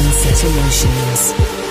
Sunset Emotions.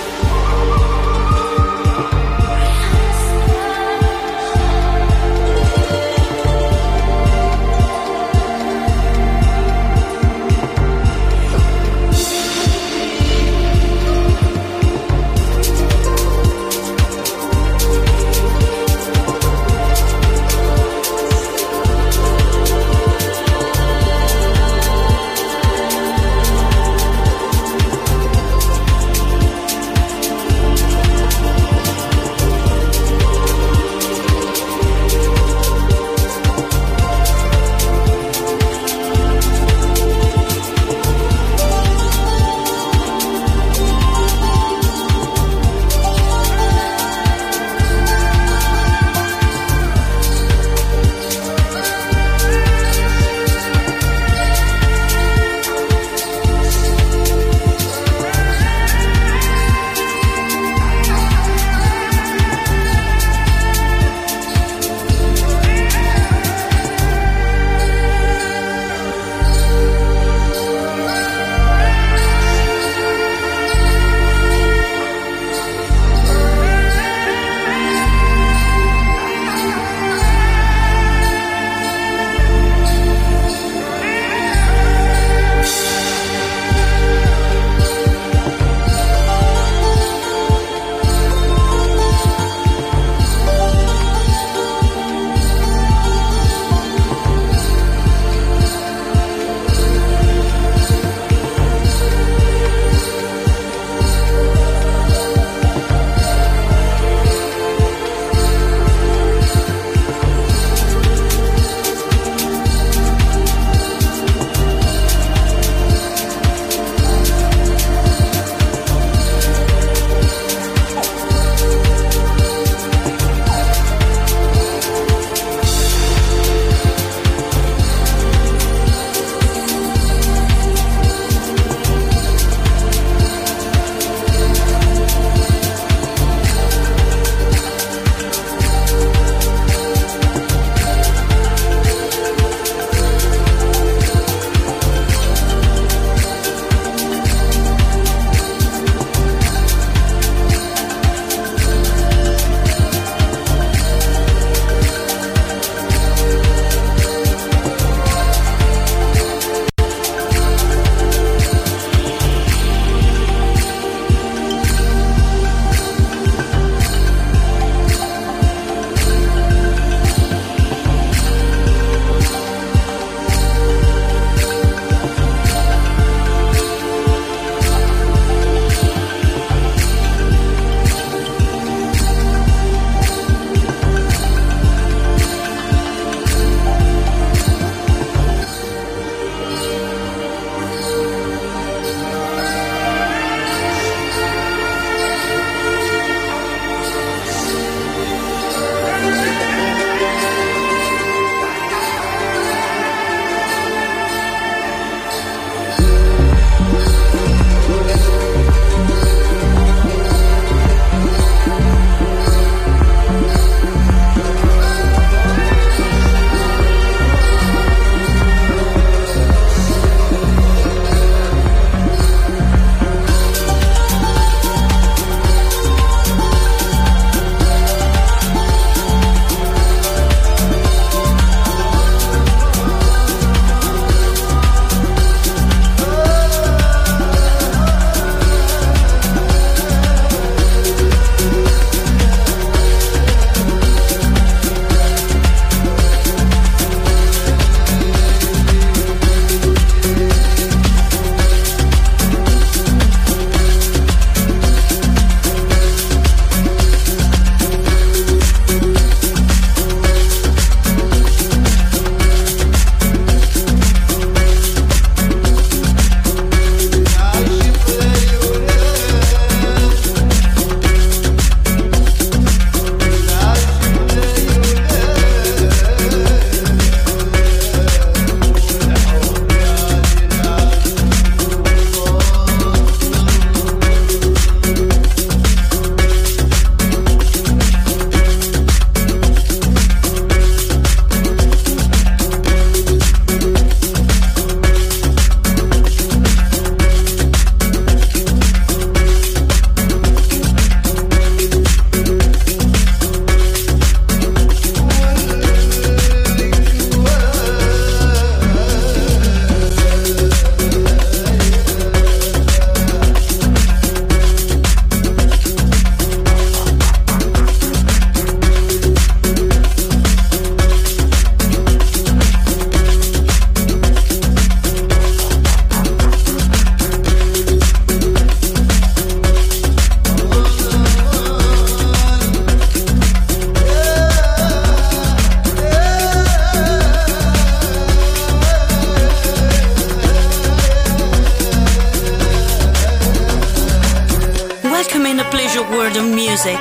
Music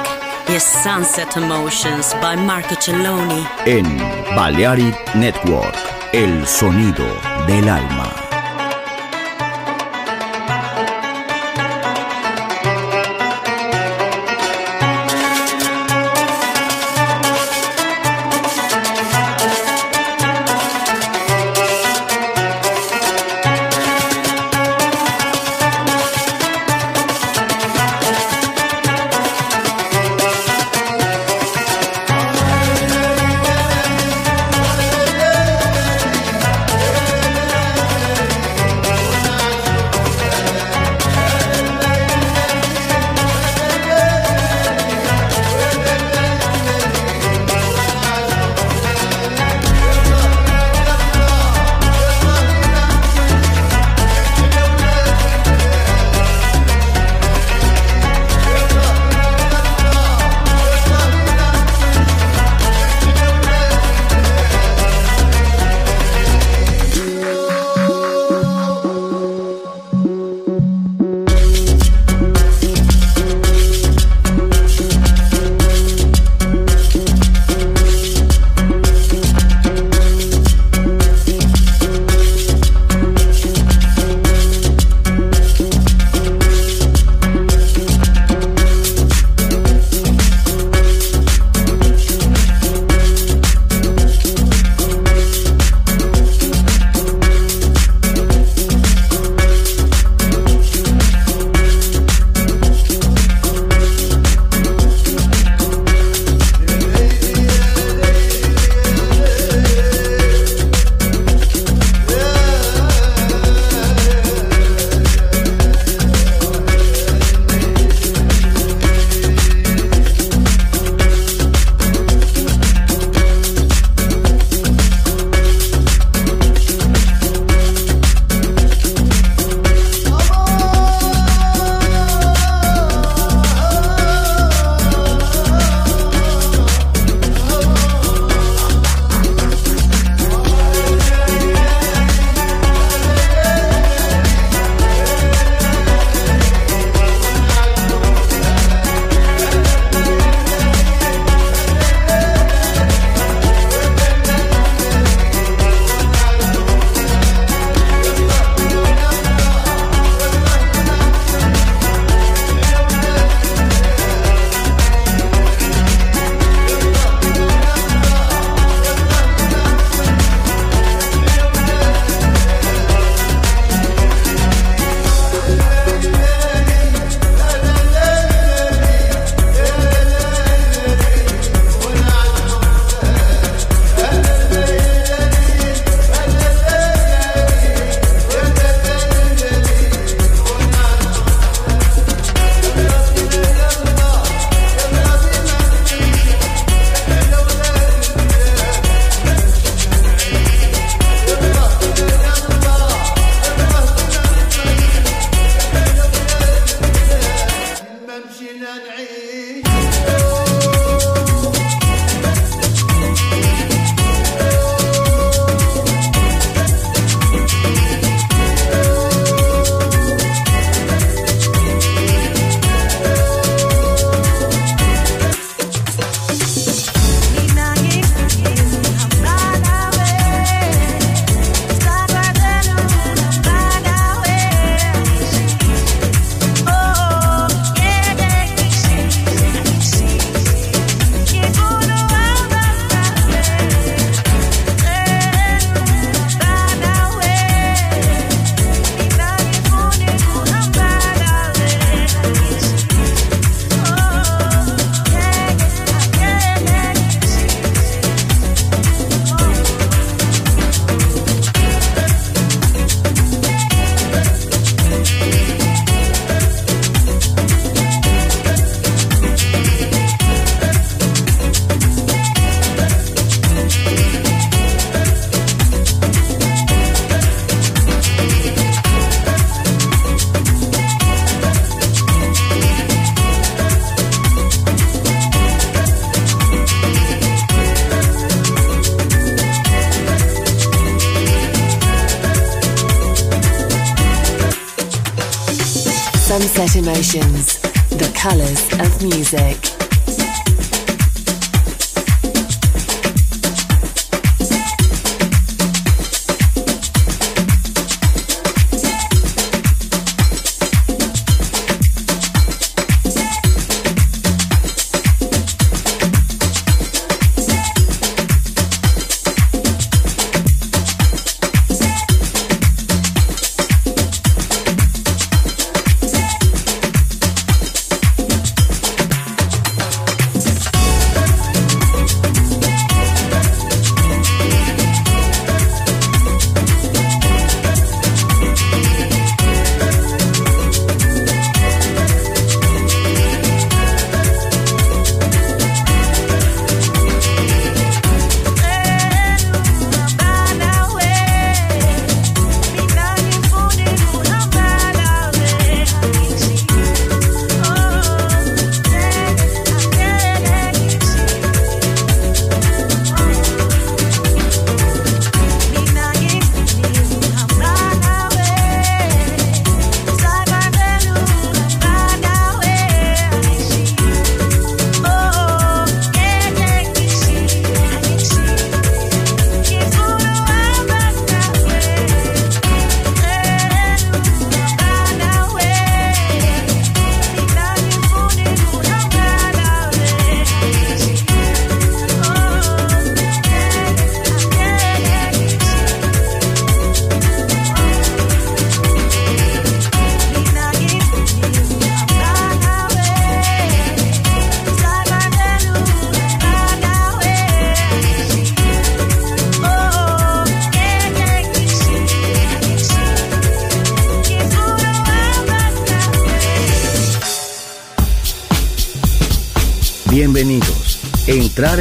y Sunset Emotions by Marco Celloni. En Balearic Network, el sonido del alma.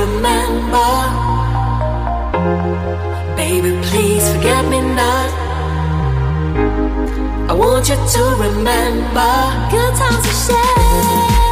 remember. Baby, please forget me not. I want you to remember good times we shared.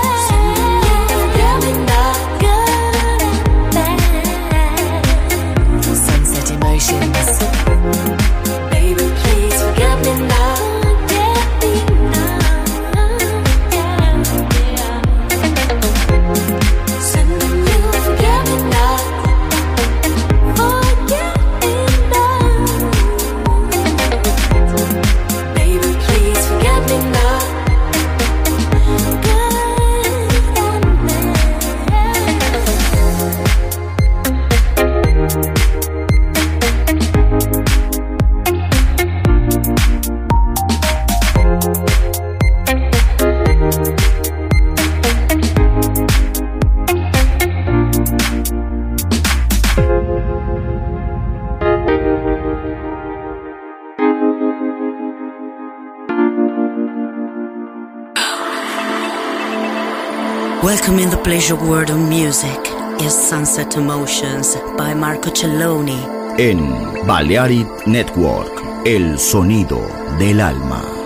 Pleasure world of music is Sunset Emotions by Marco Celloni. En Balearic Network, el sonido del alma.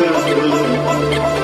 Gracias.